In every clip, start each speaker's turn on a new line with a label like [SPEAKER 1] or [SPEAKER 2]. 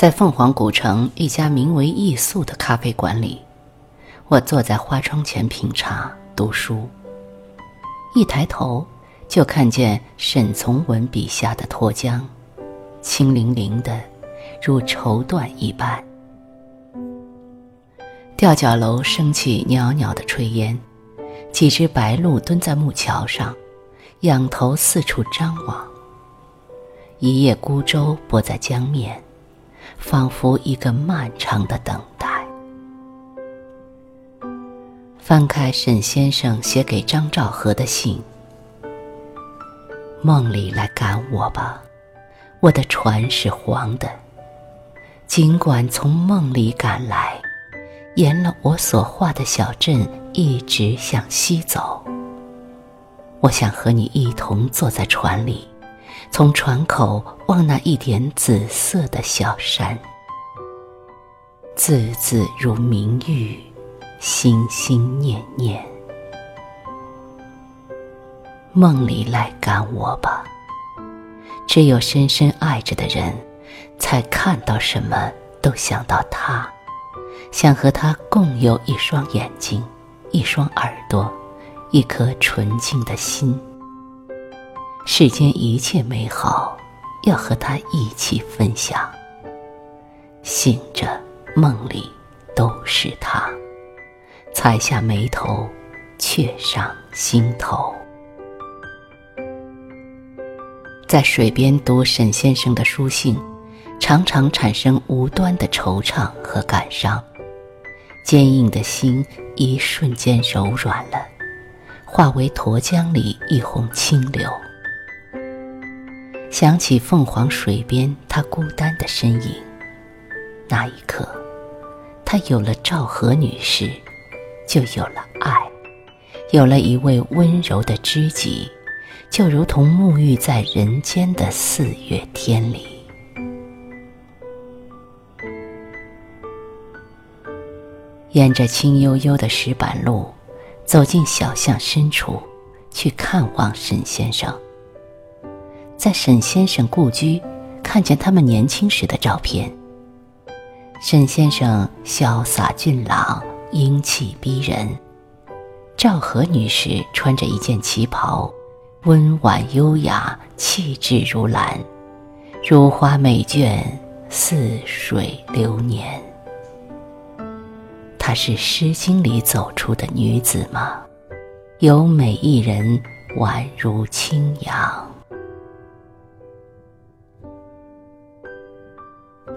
[SPEAKER 1] 在凤凰古城一家名为“艺宿”的咖啡馆里，我坐在花窗前品茶读书。一抬头，就看见沈从文笔下的沱江，清凌凌的，如绸缎一般。吊脚楼升起袅袅的炊烟，几只白鹭蹲在木桥上，仰头四处张望。一叶孤舟泊在江面。仿佛一个漫长的等待。翻开沈先生写给张兆和的信：“梦里来赶我吧，我的船是黄的。尽管从梦里赶来，沿了我所画的小镇一直向西走。我想和你一同坐在船里。”从船口望那一点紫色的小山，字字如明玉，心心念念。梦里来赶我吧，只有深深爱着的人，才看到什么都想到他，想和他共有一双眼睛，一双耳朵，一颗纯净的心。世间一切美好，要和他一起分享。醒着，梦里都是他。才下眉头，却上心头。在水边读沈先生的书信，常常产生无端的惆怅和感伤。坚硬的心一瞬间柔软了，化为沱江里一泓清流。想起凤凰水边，他孤单的身影。那一刻，他有了赵和女士，就有了爱，有了一位温柔的知己，就如同沐浴在人间的四月天里。沿着青幽幽的石板路，走进小巷深处，去看望沈先生。在沈先生故居，看见他们年轻时的照片。沈先生潇洒俊朗，英气逼人；赵和女士穿着一件旗袍，温婉优雅，气质如兰，如花美眷，似水流年。她是《诗经》里走出的女子吗？有美一人，宛如清扬。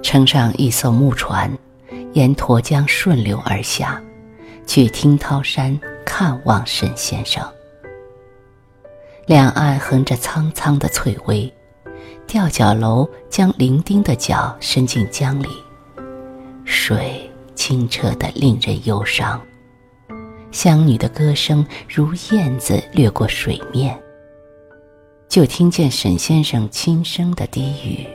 [SPEAKER 1] 乘上一艘木船，沿沱江顺流而下，去听涛山看望沈先生。两岸横着苍苍的翠微，吊脚楼将伶仃的脚伸进江里，水清澈的令人忧伤。乡女的歌声如燕子掠过水面，就听见沈先生轻声的低语。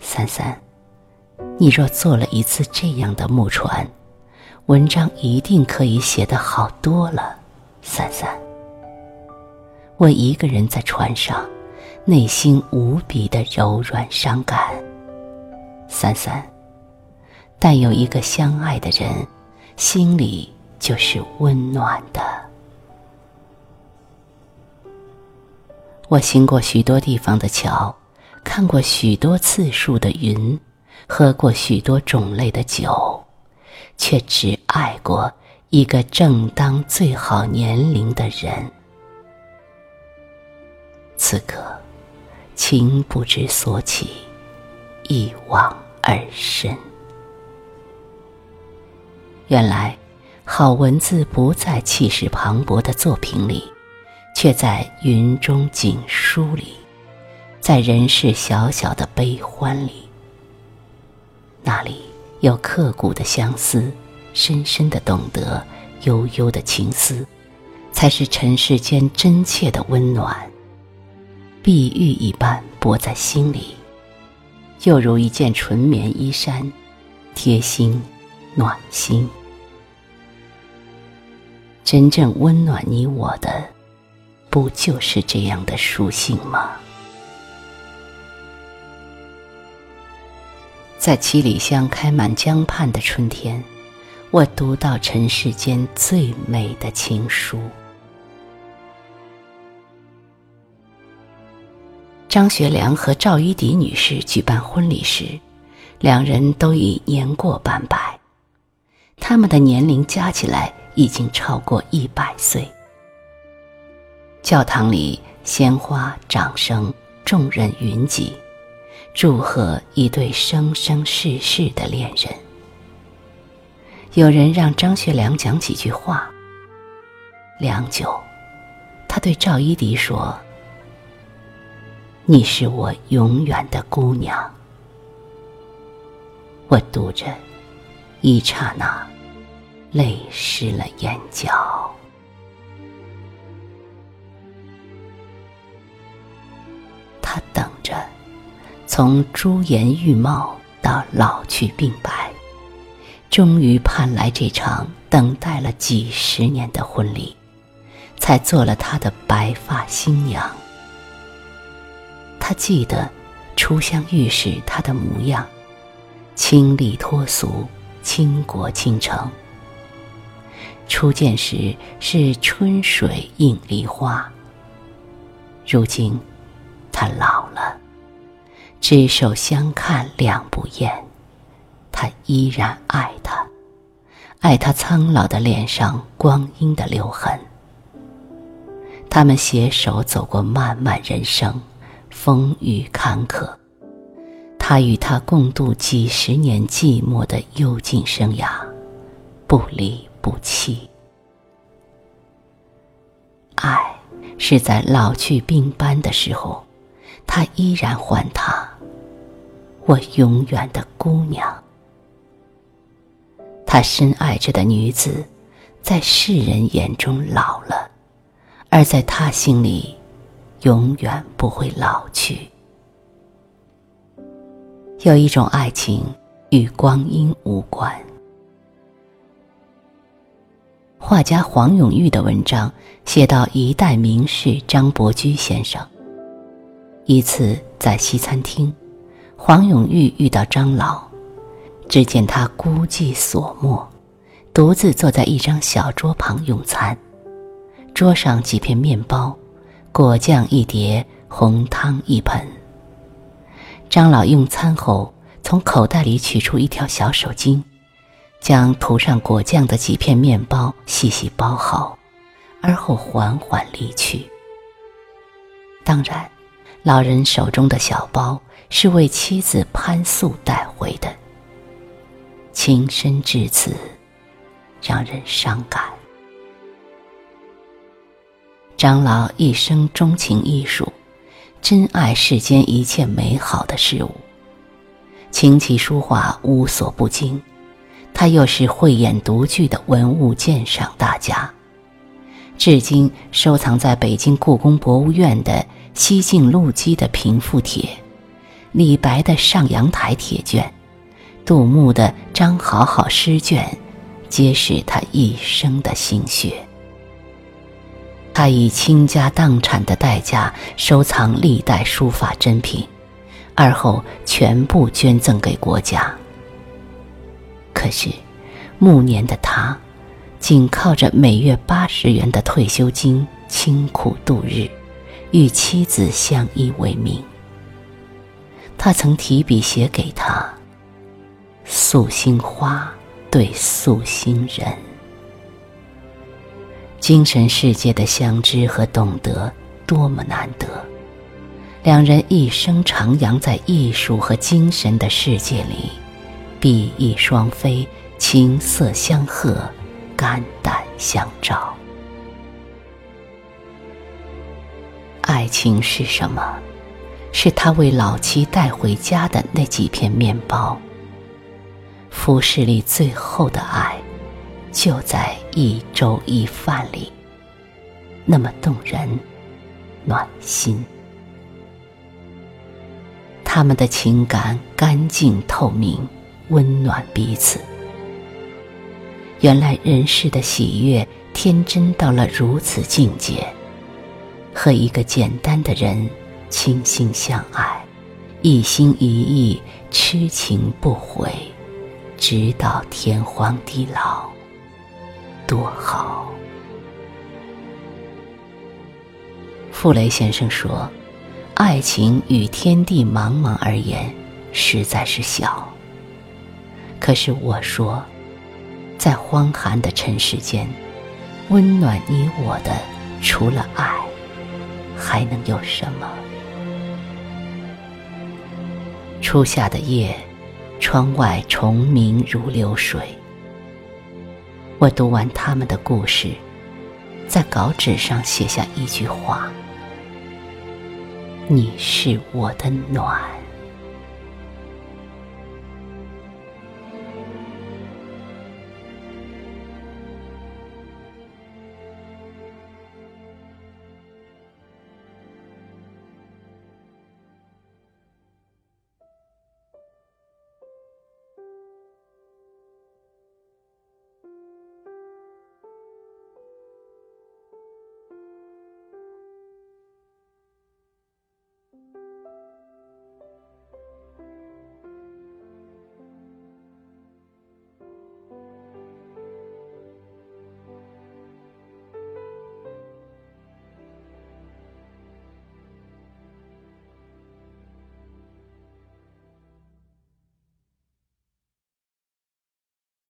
[SPEAKER 1] 三三，你若坐了一次这样的木船，文章一定可以写得好多了。三三，我一个人在船上，内心无比的柔软伤感。三三，但有一个相爱的人，心里就是温暖的。我行过许多地方的桥。看过许多次数的云，喝过许多种类的酒，却只爱过一个正当最好年龄的人。此刻，情不知所起，一往而深。原来，好文字不在气势磅礴的作品里，却在云中锦书里。在人世小小的悲欢里，那里有刻骨的相思，深深的懂得，悠悠的情思，才是尘世间真切的温暖。碧玉一般裹在心里，又如一件纯棉衣衫，贴心，暖心。真正温暖你我的，不就是这样的书信吗？在七里香开满江畔的春天，我读到尘世间最美的情书。张学良和赵一荻女士举办婚礼时，两人都已年过半百，他们的年龄加起来已经超过一百岁。教堂里鲜花、掌声、众人云集。祝贺一对生生世世的恋人。有人让张学良讲几句话。良久，他对赵一荻说：“你是我永远的姑娘。”我读着，一刹那，泪湿了眼角。他等。从朱颜玉貌到老去鬓白，终于盼来这场等待了几十年的婚礼，才做了他的白发新娘。他记得初相遇时他的模样，清丽脱俗，倾国倾城。初见时是春水映梨花，如今他老了。执手相看两不厌，他依然爱他，爱他苍老的脸上光阴的留痕。他们携手走过漫漫人生，风雨坎坷，他与他共度几十年寂寞的幽静生涯，不离不弃。爱是在老去鬓斑的时候。他依然唤她，我永远的姑娘。他深爱着的女子，在世人眼中老了，而在他心里，永远不会老去。有一种爱情与光阴无关。画家黄永玉的文章写到一代名士张伯驹先生。一次在西餐厅，黄永玉遇到张老，只见他孤寂所没，独自坐在一张小桌旁用餐。桌上几片面包，果酱一碟，红汤一盆。张老用餐后，从口袋里取出一条小手巾，将涂上果酱的几片面包细细包好，而后缓缓离去。当然。老人手中的小包是为妻子潘素带回的，情深至此，让人伤感。张老一生钟情艺术，珍爱世间一切美好的事物，琴棋书画无所不精，他又是慧眼独具的文物鉴赏大家，至今收藏在北京故宫博物院的。西晋陆机的平复帖，李白的上阳台帖卷，杜牧的张好好诗卷，皆是他一生的心血。他以倾家荡产的代价收藏历代书法珍品，而后全部捐赠给国家。可是，暮年的他，仅靠着每月八十元的退休金，清苦度日。与妻子相依为命。他曾提笔写给他：“素心花对素心人，精神世界的相知和懂得多么难得。两人一生徜徉在艺术和精神的世界里，比翼双飞，琴瑟相和，肝胆相照。”爱情是什么？是他为老妻带回家的那几片面包。浮世里最后的爱，就在一粥一饭里，那么动人，暖心。他们的情感干净透明，温暖彼此。原来人世的喜悦，天真到了如此境界。和一个简单的人倾心相爱，一心一意，痴情不悔，直到天荒地老，多好。傅雷先生说：“爱情与天地茫茫而言，实在是小。可是我说，在荒寒的尘世间，温暖你我的，除了爱，还能有什么？”初夏的夜，窗外虫鸣如流水。我读完他们的故事，在稿纸上写下一句话。你是我的暖。